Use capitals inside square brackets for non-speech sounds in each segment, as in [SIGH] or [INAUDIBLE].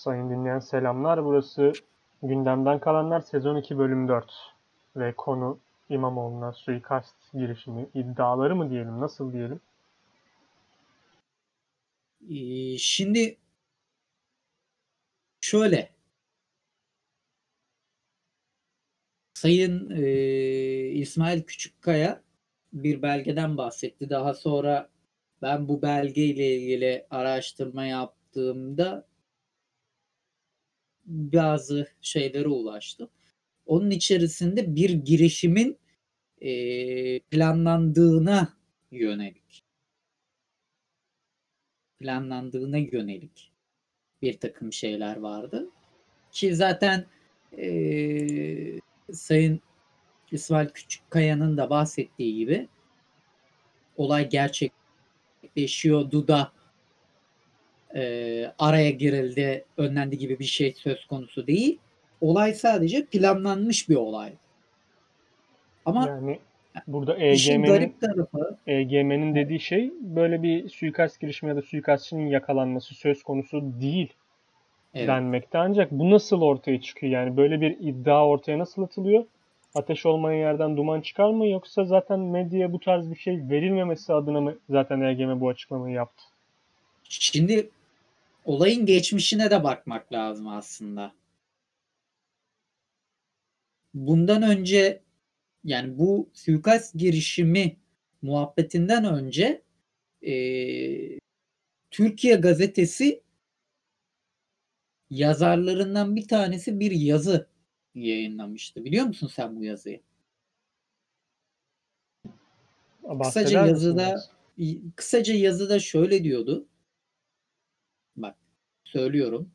Sayın dinleyen selamlar. Burası Gündemden Kalanlar sezon 2 bölüm 4 ve konu İmamoğlu'na suikast girişimi iddiaları mı diyelim nasıl diyelim? Ee, şimdi şöyle Sayın e, İsmail Küçükkaya bir belgeden bahsetti. Daha sonra ben bu belgeyle ilgili araştırma yaptığımda bazı şeylere ulaştım. Onun içerisinde bir girişimin e, planlandığına yönelik planlandığına yönelik bir takım şeyler vardı. Ki zaten e, Sayın İsmail Küçükkaya'nın da bahsettiği gibi olay gerçekleşiyordu da e, araya girildi, önlendi gibi bir şey söz konusu değil. Olay sadece planlanmış bir olay. Ama yani burada EGM'nin tarafı EGM'nin dediği şey böyle bir suikast girişimi ya da suikastçının yakalanması söz konusu değil evet, denmekte. Ancak bu nasıl ortaya çıkıyor? Yani böyle bir iddia ortaya nasıl atılıyor? Ateş olmayan yerden duman çıkar mı? Yoksa zaten medyaya bu tarz bir şey verilmemesi adına mı zaten EGM bu açıklamayı yaptı? şimdi olayın geçmişine de bakmak lazım aslında. Bundan önce yani bu suikast girişimi muhabbetinden önce e, Türkiye gazetesi yazarlarından bir tanesi bir yazı yayınlamıştı. Biliyor musun sen bu yazıyı? Bahseder Kısaca yazıda kısaca yazıda şöyle diyordu. Bak söylüyorum.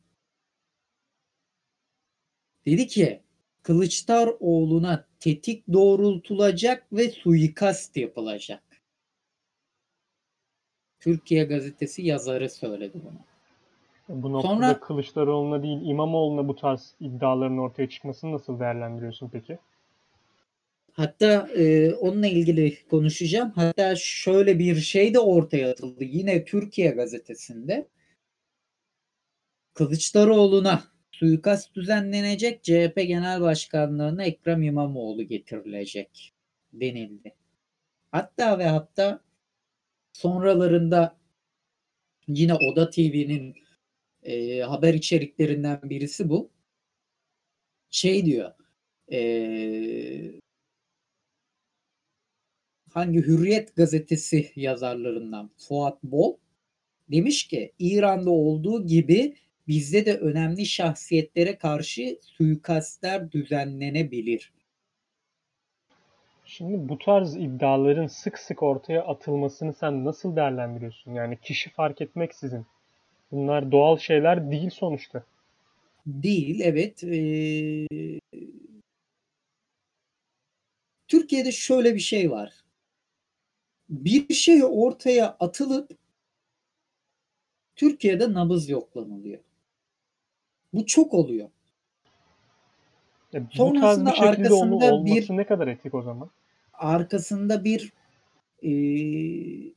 Dedi ki Kılıçdaroğlu'na tetik doğrultulacak ve suikast yapılacak. Türkiye gazetesi yazarı söyledi bunu. Bu noktada Sonra- Kılıçdaroğlu'na değil İmamoğlu'na bu tarz iddiaların ortaya çıkmasını nasıl değerlendiriyorsun peki? Hatta e, onunla ilgili konuşacağım. Hatta şöyle bir şey de ortaya atıldı. Yine Türkiye gazetesinde Kılıçdaroğlu'na suikast düzenlenecek CHP Genel Başkanlığı'na Ekrem İmamoğlu getirilecek denildi. Hatta ve hatta sonralarında yine Oda TV'nin e, haber içeriklerinden birisi bu. Şey diyor. E, hangi Hürriyet gazetesi yazarlarından Fuat Bol demiş ki İran'da olduğu gibi bizde de önemli şahsiyetlere karşı suikastler düzenlenebilir. Şimdi bu tarz iddiaların sık sık ortaya atılmasını sen nasıl değerlendiriyorsun? Yani kişi fark etmeksizin. Bunlar doğal şeyler değil sonuçta. Değil evet. Ee, Türkiye'de şöyle bir şey var. Bir şey ortaya atılıp Türkiye'de nabız yoklanılıyor. Bu çok oluyor. E, bu tarz Sonrasında bir şekilde olması bir- ne kadar etik o zaman? Arkasında bir e,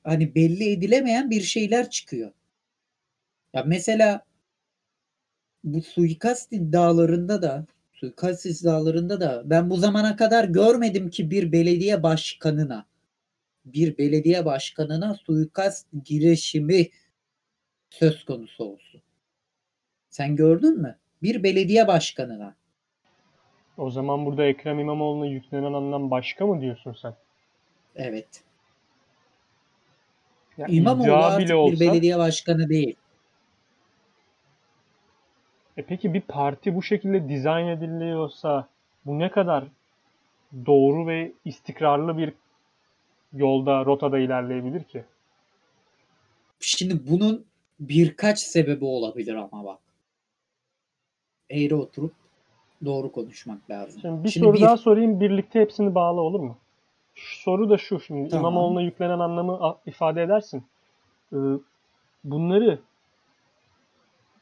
hani belli edilemeyen bir şeyler çıkıyor. Ya mesela bu suikast iddialarında da suikast iddialarında da ben bu zamana kadar görmedim ki bir belediye başkanına bir belediye başkanına suikast girişimi söz konusu olsun. Sen gördün mü? Bir belediye başkanına. O zaman burada Ekrem İmamoğlu'na yüklenen anlam başka mı diyorsun sen? Evet. Ya İmamoğlu artık bile bir olsa, belediye başkanı değil. e peki bir parti bu şekilde dizayn ediliyorsa bu ne kadar doğru ve istikrarlı bir yolda, rotada ilerleyebilir ki? Şimdi bunun birkaç sebebi olabilir ama bak. Eğri oturup doğru konuşmak lazım. Şimdi bir Şimdi soru bir- daha sorayım, birlikte hepsini bağla olur mu? Şu soru da şu şimdi Tamam. İmamoğlu'na yüklenen anlamı ifade edersin. Ee, bunları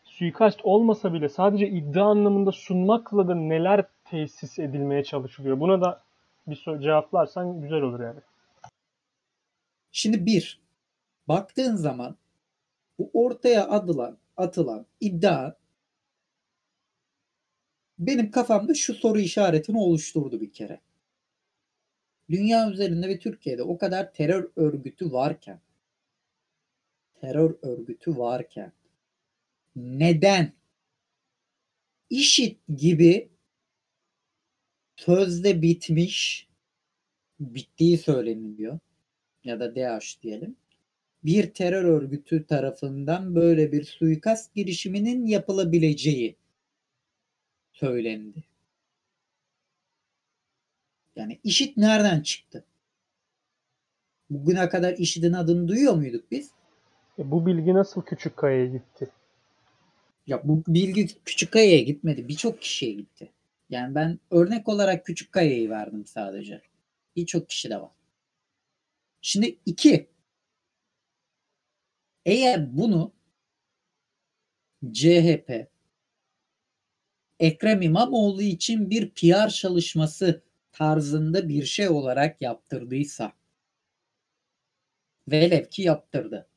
suikast olmasa bile sadece iddia anlamında sunmakla da neler tesis edilmeye çalışılıyor? Buna da bir soru cevaplarsan güzel olur yani. Şimdi bir, baktığın zaman bu ortaya atılan, atılan iddia benim kafamda şu soru işaretini oluşturdu bir kere. Dünya üzerinde ve Türkiye'de o kadar terör örgütü varken terör örgütü varken neden IŞİD gibi sözde bitmiş bittiği söyleniliyor ya da DAEŞ diyelim bir terör örgütü tarafından böyle bir suikast girişiminin yapılabileceği söylendi. Yani IŞİD nereden çıktı? Bugüne kadar IŞİD'in adını duyuyor muyduk biz? E, bu bilgi nasıl küçük kayaya gitti? Ya bu bilgi küçük kayaya gitmedi. Birçok kişiye gitti. Yani ben örnek olarak küçük kayayı verdim sadece. Birçok kişi de var. Şimdi iki. Eğer bunu CHP Ekrem İmamoğlu için bir PR çalışması tarzında bir şey olarak yaptırdıysa velev ki yaptırdı.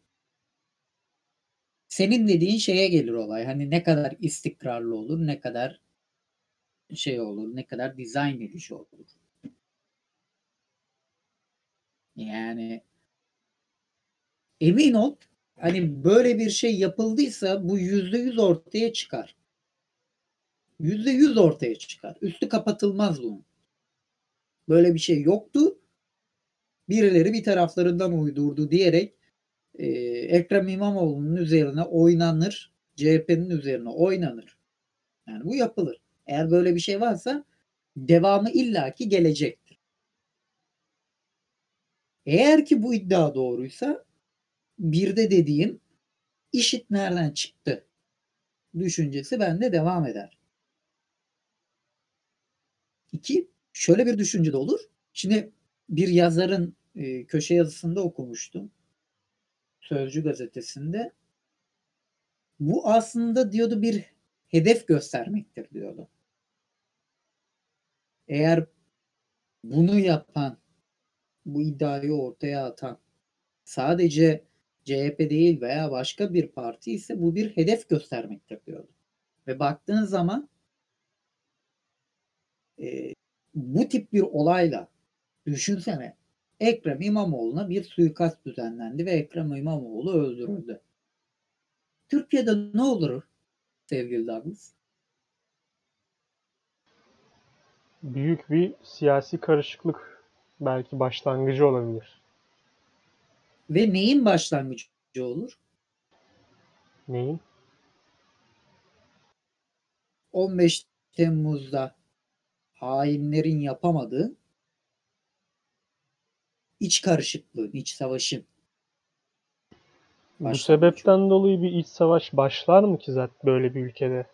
Senin dediğin şeye gelir olay. Hani ne kadar istikrarlı olur, ne kadar şey olur, ne kadar dizayn edici olur. Yani emin ol hani böyle bir şey yapıldıysa bu yüzde yüz ortaya çıkar. Yüzde yüz ortaya çıkar. Üstü kapatılmaz bunun. Böyle bir şey yoktu. Birileri bir taraflarından uydurdu diyerek e, Ekrem İmamoğlu'nun üzerine oynanır. CHP'nin üzerine oynanır. Yani bu yapılır. Eğer böyle bir şey varsa devamı illaki gelecektir. Eğer ki bu iddia doğruysa bir de dediğim işit nereden çıktı düşüncesi bende devam eder. İki, şöyle bir düşünce de olur. Şimdi bir yazarın e, köşe yazısında okumuştum. Sözcü gazetesinde. Bu aslında diyordu bir hedef göstermektir diyordu. Eğer bunu yapan, bu iddiayı ortaya atan sadece CHP değil veya başka bir parti ise bu bir hedef göstermektir diyordu. Ve baktığın zaman e, bu tip bir olayla düşünsene Ekrem İmamoğlu'na bir suikast düzenlendi ve Ekrem İmamoğlu öldürüldü. Türkiye'de ne olur sevgili Douglas? Büyük bir siyasi karışıklık belki başlangıcı olabilir. Ve neyin başlangıcı olur? Neyin? 15 Temmuz'da hainlerin yapamadığı iç karışıklığın, iç savaşın. Bu sebepten dolayı bir iç savaş başlar mı ki zaten böyle bir ülkede?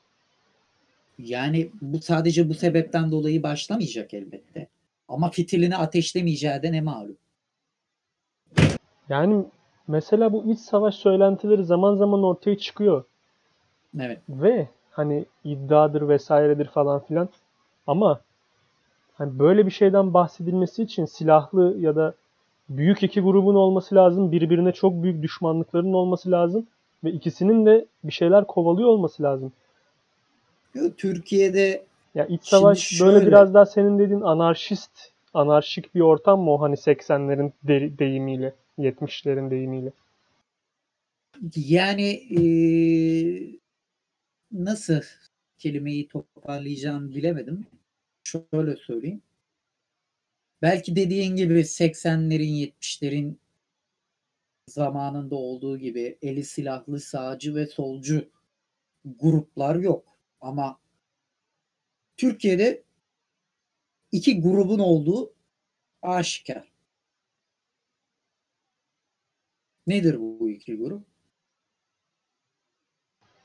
Yani bu sadece bu sebepten dolayı başlamayacak elbette. Ama fitilini ateşlemeyeceği de ne malum. Yani mesela bu iç savaş söylentileri zaman zaman ortaya çıkıyor. Evet. Ve hani iddiadır vesairedir falan filan. Ama hani böyle bir şeyden bahsedilmesi için silahlı ya da büyük iki grubun olması lazım. Birbirine çok büyük düşmanlıkların olması lazım. Ve ikisinin de bir şeyler kovalıyor olması lazım. Türkiye'de ya iç savaş şöyle, böyle biraz daha senin dediğin anarşist, anarşik bir ortam mı o hani 80'lerin de, deyimiyle, 70'lerin deyimiyle? Yani e, nasıl kelimeyi toparlayacağım bilemedim. Şöyle söyleyeyim. Belki dediğin gibi 80'lerin 70'lerin zamanında olduğu gibi eli silahlı sağcı ve solcu gruplar yok. Ama Türkiye'de iki grubun olduğu aşikar. Nedir bu iki grup?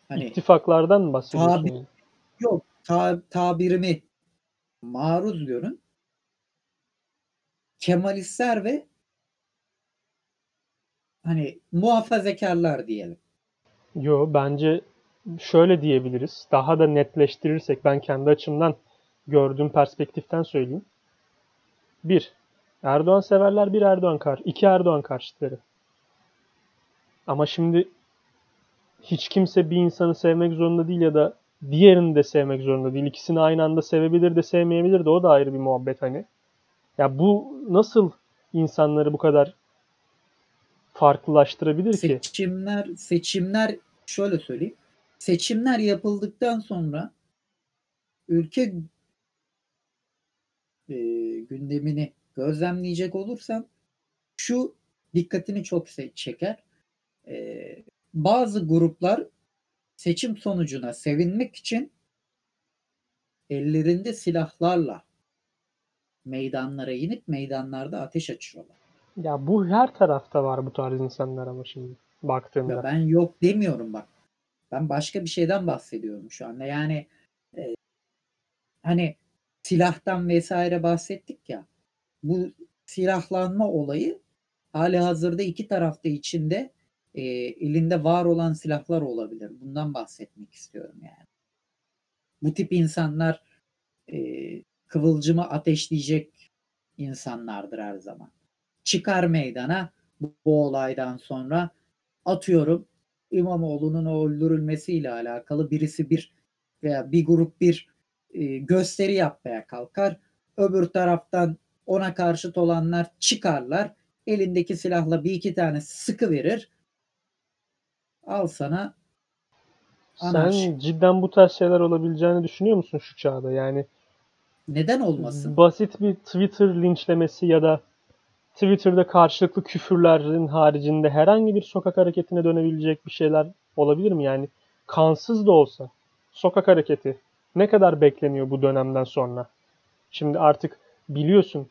Hani İttifaklardan mı bahsediyorsun? Tabi, yok. Ta, tabirimi maruz görün. Kemalistler ve hani muhafazakarlar diyelim. Yo bence şöyle diyebiliriz. Daha da netleştirirsek ben kendi açımdan gördüğüm perspektiften söyleyeyim. Bir, Erdoğan severler bir Erdoğan kar, iki Erdoğan karşıtları. Ama şimdi hiç kimse bir insanı sevmek zorunda değil ya da diğerini de sevmek zorunda değil. İkisini aynı anda sevebilir de sevmeyebilir de o da ayrı bir muhabbet hani. Ya bu nasıl insanları bu kadar farklılaştırabilir ki? Seçimler seçimler şöyle söyleyeyim. Seçimler yapıldıktan sonra ülke e, gündemini gözlemleyecek olursam şu dikkatini çok çeker. E, bazı gruplar seçim sonucuna sevinmek için ellerinde silahlarla meydanlara inip meydanlarda ateş açıyorlar. Ya bu her tarafta var bu tarz insanlar ama şimdi baktığında. Ya ben yok demiyorum bak. Ben başka bir şeyden bahsediyorum şu anda. Yani e, hani silahtan vesaire bahsettik ya. Bu silahlanma olayı hali hazırda iki tarafta içinde e, elinde var olan silahlar olabilir. Bundan bahsetmek istiyorum yani. Bu tip insanlar e, kıvılcımı ateşleyecek insanlardır her zaman. Çıkar meydana bu, bu olaydan sonra atıyorum İmamoğlu'nun öldürülmesiyle alakalı birisi bir veya bir grup bir e, gösteri yapmaya kalkar. Öbür taraftan ona karşıt olanlar çıkarlar. Elindeki silahla bir iki tane sıkı verir. Al sana anarşi. Sen cidden bu tarz şeyler olabileceğini düşünüyor musun şu çağda? Yani neden olmasın? Basit bir Twitter linçlemesi ya da Twitter'da karşılıklı küfürlerin haricinde herhangi bir sokak hareketine dönebilecek bir şeyler olabilir mi? Yani kansız da olsa sokak hareketi ne kadar bekleniyor bu dönemden sonra? Şimdi artık biliyorsun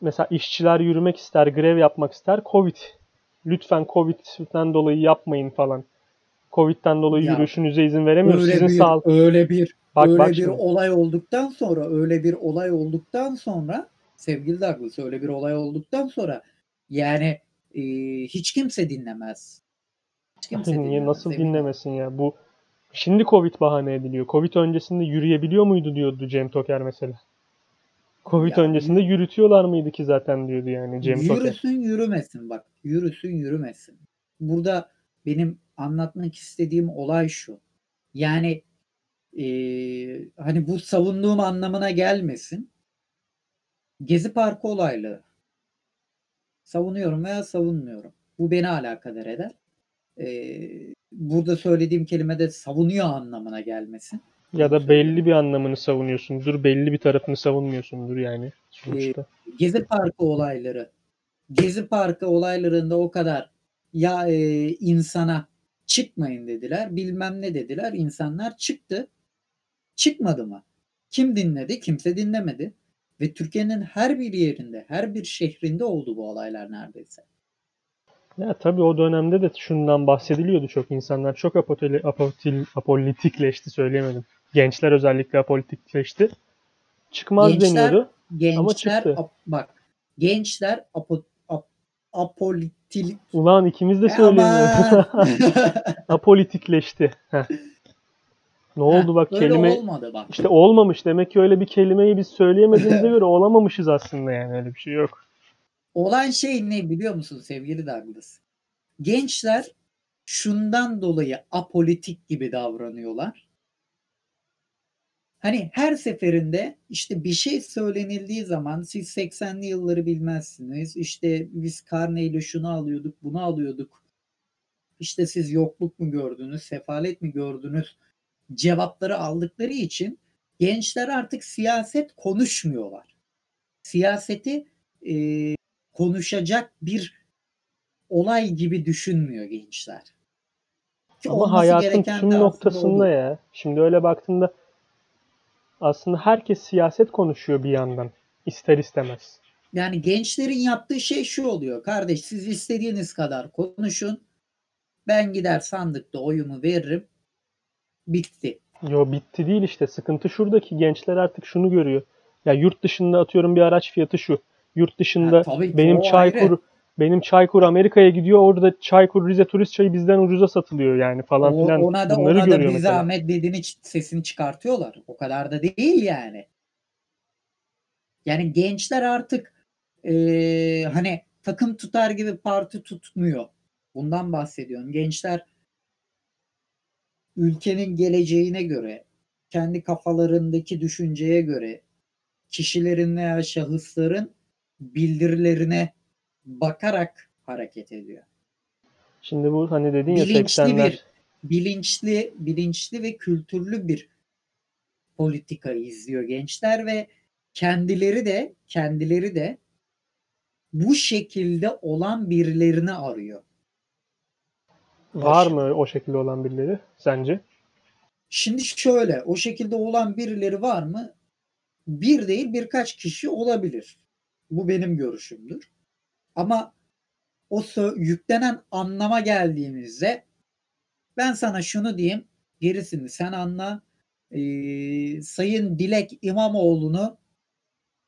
mesela işçiler yürümek ister, grev yapmak ister. Covid. Lütfen Covid'den dolayı yapmayın falan. Covid'den dolayı Ya, yürüyüşünüze izin veremiyoruz. Öyle Sizin bir, sağ öyle bir Bak, öyle bak bir şimdi. olay olduktan sonra öyle bir olay olduktan sonra sevgili Douglas öyle bir olay olduktan sonra yani e, hiç kimse dinlemez. Hiç kimse dinlemez. nasıl ol. dinlemesin ya? Bu şimdi Covid bahane ediliyor. Covid öncesinde yürüyebiliyor muydu diyordu Cem Toker mesela. Covid Ya, öncesinde yürütüyorlar mıydı ki zaten diyordu yani Cem Toker. Yürüsün yürümesin bak. Yürüsün yürümesin. Burada benim anlatmak istediğim olay şu. Yani eee, hani bu savunduğum anlamına gelmesin. Gezi Parkı olaylı. Savunuyorum veya savunmuyorum. Bu beni alakadar eder. Eee, burada söylediğim kelime de savunuyor anlamına gelmesin. Ya da belli bir anlamını savunuyorsundur, belli bir tarafını savunmuyorsundur yani sonuçta. Gezi Parkı olayları. Gezi Parkı olaylarında o kadar ya e, insana çıkmayın dediler, bilmem ne dediler. İnsanlar çıktı. Çıkmadı mı? Kim dinledi? Kimse dinlemedi. Ve Türkiye'nin her bir yerinde, her bir şehrinde oldu bu olaylar neredeyse. Ya tabii o dönemde de şundan bahsediliyordu çok. İnsanlar çok apoteli, apotil, apolitikleşti söyleyemedim. Gençler özellikle apolitikleşti. Çıkmaz Gençler- deniyordu. Gençler çıktı. ap- bak gençler apo, ap, apolitil Ulan ikimiz de Aman! söyleyemiyoruz. [LAUGHS] Apolitikleşti. Heh. Ne oldu bak Öyle kelime olmadı bak. işte olmamış. Demek ki öyle bir kelimeyi biz söyleyemediğimize [LAUGHS] göre olamamışız aslında yani öyle bir şey yok. Olan şey ne biliyor musun sevgili Douglas? Gençler şundan dolayı apolitik gibi davranıyorlar. Hani her seferinde işte bir şey söylenildiği zaman siz 80'li yılları bilmezsiniz. İşte biz karneyle şunu alıyorduk, bunu alıyorduk. İşte siz yokluk mu gördünüz, sefalet mi gördünüz? Cevapları aldıkları için gençler artık siyaset konuşmuyorlar. Siyaseti e, konuşacak bir olay gibi düşünmüyor gençler. Ki Ama hayatın tüm noktasında o. ya. Şimdi öyle baktığında aslında herkes siyaset konuşuyor bir yandan. ister istemez. Yani gençlerin yaptığı şey şu oluyor. Kardeş siz istediğiniz kadar konuşun. Ben gider sandıkta oyumu veririm. Bitti. Yo bitti değil işte. Sıkıntı şuradaki gençler artık şunu görüyor. Ya yurt dışında atıyorum bir araç fiyatı şu. Yurt dışında Ha, tabii benim Çaykur ayrı. Benim Çaykur Amerika'ya gidiyor. Orada Çaykur Rize turist çayı bizden ucuza satılıyor yani falan O- filan. ona da Bunları ona da bir mesela. dediğini sesini çıkartıyorlar. O kadar da değil yani. Yani gençler artık eee, hani takım tutar gibi parti tutmuyor. Bundan bahsediyorum. Gençler ülkenin geleceğine göre, kendi kafalarındaki düşünceye göre, kişilerin veya şahısların bildirilerine bakarak hareket ediyor. Şimdi bu hani dedin ya Bilinçli 80'ler bir bilinçli bilinçli ve kültürlü bir politika izliyor gençler ve kendileri de kendileri de bu şekilde olan birilerini arıyor. var mı o şekilde olan birileri sence? Şimdi şöyle, o şekilde olan birileri var mı? Bir değil birkaç kişi olabilir. Bu benim görüşümdür. Ama o yüklenen anlama geldiğimizde ben sana şunu diyeyim, gerisini sen anla. Ee, Sayın Dilek İmamoğlu'nu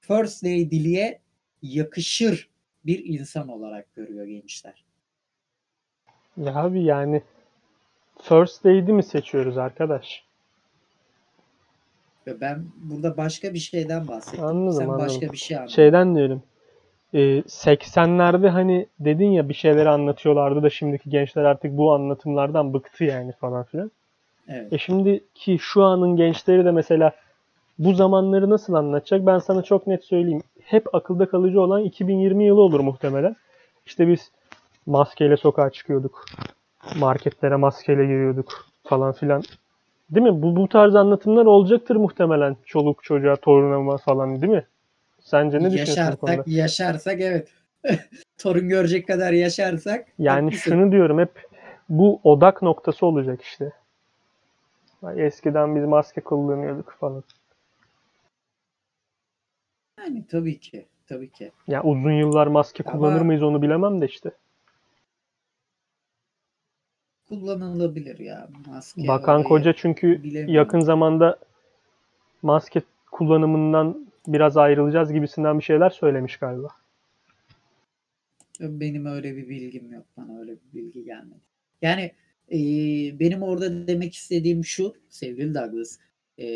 First Lady'liğe yakışır bir insan olarak görüyor gençler. Ya abi yani First Lady mi seçiyoruz arkadaş? Ben burada başka bir şeyden bahsettim. Anladım, sen anladım. başka bir şey anladın. Şeyden diyorum. E, 80'lerde hani dedin ya bir şeyleri anlatıyorlardı da şimdiki gençler artık bu anlatımlardan bıktı yani falan filan. Evet. E şimdiki şu anın gençleri de mesela bu zamanları nasıl anlatacak? Ben sana çok net söyleyeyim. Hep akılda kalıcı olan 2020 yılı olur muhtemelen. İşte biz maskeyle sokağa çıkıyorduk. Marketlere maskeyle giriyorduk falan filan. Değil mi? Bu, bu tarz anlatımlar olacaktır muhtemelen. Çoluk çocuğa, torunuma falan değil mi? Sence ne düşünüyorsun bu konuda? Yaşarsak, yaşarsak evet. [LAUGHS] Torun görecek kadar yaşarsak. Yani haklısın. şunu diyorum hep bu odak noktası olacak işte. Eskiden biz maske kullanıyorduk falan. Yani tabii ki. Tabii ki. Ya uzun yıllar maske Ama- kullanır mıyız onu bilemem de işte. Kullanılabilir ya. Maske Bakan. Koca çünkü bilemiyorum. yakın zamanda maske kullanımından biraz ayrılacağız gibisinden bir şeyler söylemiş galiba. Benim öyle bir bilgim yok. Bana öyle bir bilgi gelmedi. Yani e, benim orada demek istediğim şu sevgili Douglas. E,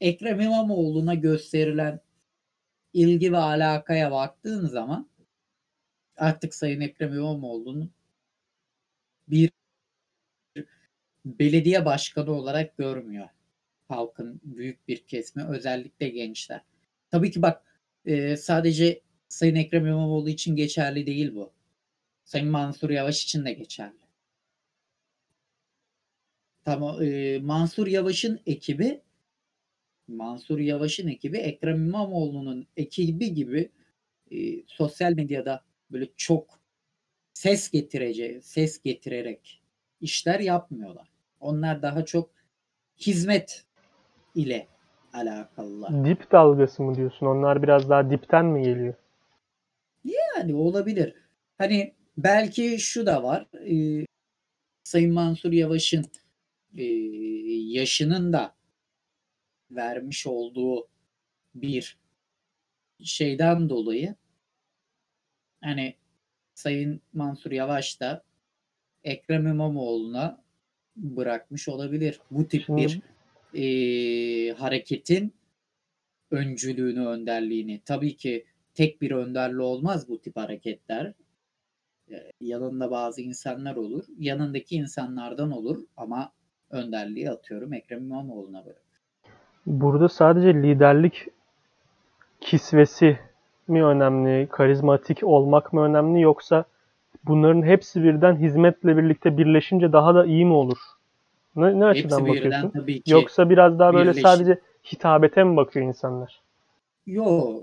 Ekrem İmamoğlu'na gösterilen ilgi ve alakaya baktığın zaman artık Sayın Ekrem İmamoğlu'nun bir belediye başkanı olarak görmüyor halkın büyük bir kesimi özellikle gençler. Tabii ki bak e, sadece Sayın Ekrem İmamoğlu için geçerli değil bu. Sayın Mansur Yavaş için de geçerli. Tamam, e, Mansur Yavaş'ın ekibi Mansur Yavaş'ın ekibi Ekrem İmamoğlu'nun ekibi gibi e, sosyal medyada böyle çok ses getireceği, ses getirerek işler yapmıyorlar. Onlar daha çok hizmet ile alakalılar. Dip dalgası mı diyorsun? Onlar biraz daha dipten mi geliyor? Yani olabilir. Hani belki şu da var. e, Sayın Mansur Yavaş'ın e, yaşının da vermiş olduğu bir şeyden dolayı hani Sayın Mansur Yavaş da Ekrem İmamoğlu'na bırakmış olabilir. Bu tip Şimdi- bir e, hareketin öncülüğünü, önderliğini. Tabii ki tek bir önderli olmaz bu tip hareketler. E, Yanında bazı insanlar olur. Yanındaki insanlardan olur ama önderliği atıyorum Ekrem İmamoğlu'na bırak. Burada sadece liderlik kisvesi mi önemli, karizmatik olmak mı önemli yoksa bunların hepsi birden hizmetle birlikte birleşince daha da iyi mi olur? Ne, ne açıdan Hepsi bakıyorsun? tabii ki. Yoksa biraz daha böyle birleşim. sadece hitabete mi bakıyor insanlar? Yo.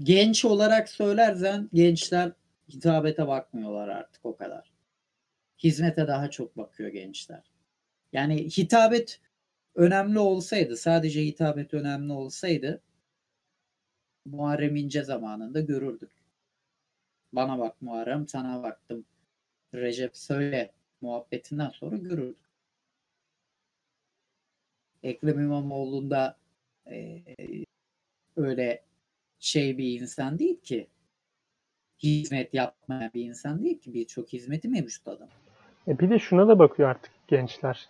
Genç olarak söylersen gençler hitabete bakmıyorlar artık o kadar. Hizmete daha çok bakıyor gençler. Yani hitabet önemli olsaydı, sadece hitabet önemli olsaydı Muharrem İnce zamanında görürdük. Bana bak Muharrem, sana baktım. Recep söyle muhabbetinden sonra görürdük. Ekrem İmamoğlu'nda e, öyle şey bir insan değil ki. Hizmet yapmayan bir insan değil ki. Birçok hizmeti mevcut adam. E bir de şuna da bakıyor artık gençler.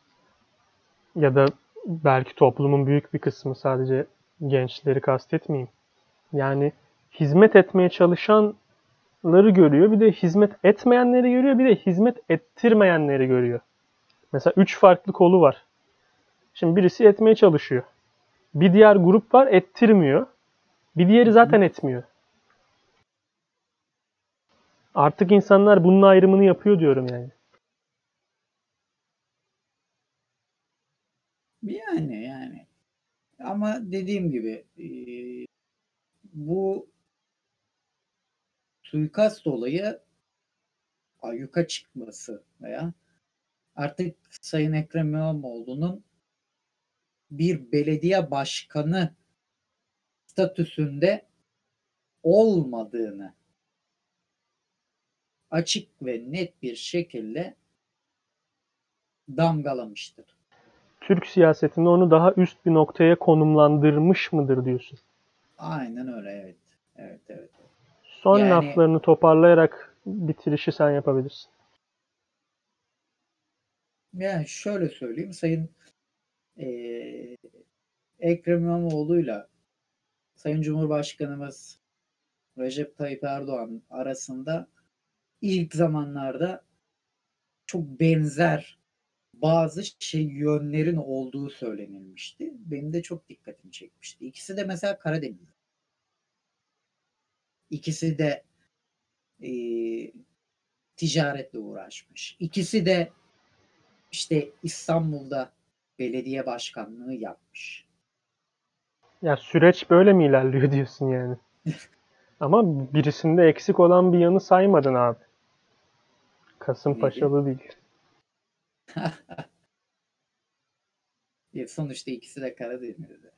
Ya da belki toplumun büyük bir kısmı sadece gençleri kastetmeyeyim. Yani hizmet etmeye çalışanları görüyor. Bir de hizmet etmeyenleri görüyor. Bir de hizmet ettirmeyenleri görüyor. Mesela üç farklı kolu var. Şimdi birisi etmeye çalışıyor. Bir diğer grup var ettirmiyor. Bir diğeri zaten etmiyor. Artık insanlar bunun ayrımını yapıyor diyorum yani. Yani yani. Ama dediğim gibi e, bu suikast olayı ayyuka çıkması veya artık Sayın Ekrem İmamoğlu'nun bir belediye başkanı statüsünde olmadığını açık ve net bir şekilde damgalamıştır. Türk siyasetinde onu daha üst bir noktaya konumlandırmış mıdır diyorsun. Aynen öyle evet. Evet evet. Son Yani- laflarını toparlayarak bitirişi sen yapabilirsin. Yani şöyle söyleyeyim Sayın eee Ekrem İmamoğlu'yla Sayın Cumhurbaşkanımız Recep Tayyip Erdoğan arasında ilk zamanlarda çok benzer bazı şey yönlerin olduğu söylenilmişti. Benim de çok dikkatimi çekmişti. İkisi de mesela Karadeniz. İkisi de eee, ticaretle uğraşmış. İkisi de işte İstanbul'da belediye başkanlığı yapmış. Ya süreç böyle mi ilerliyor [LAUGHS] diyorsun yani? [LAUGHS] Ama birisinde eksik olan bir yanı saymadın abi. Kasımpaşalı değil. [LAUGHS] E, Sonuçta ikisi de Karadeniz'de.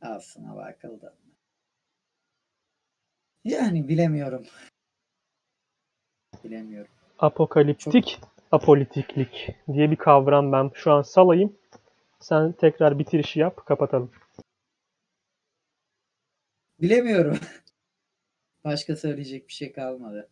Aslına bakıldı. Yani bilemiyorum. Bilemiyorum. Apokaliptik apolitiklik diye bir kavram ben şu an salayım. Sen tekrar bitirişi yap, kapatalım. Bilemiyorum. [LAUGHS] Başka söyleyecek bir şey kalmadı.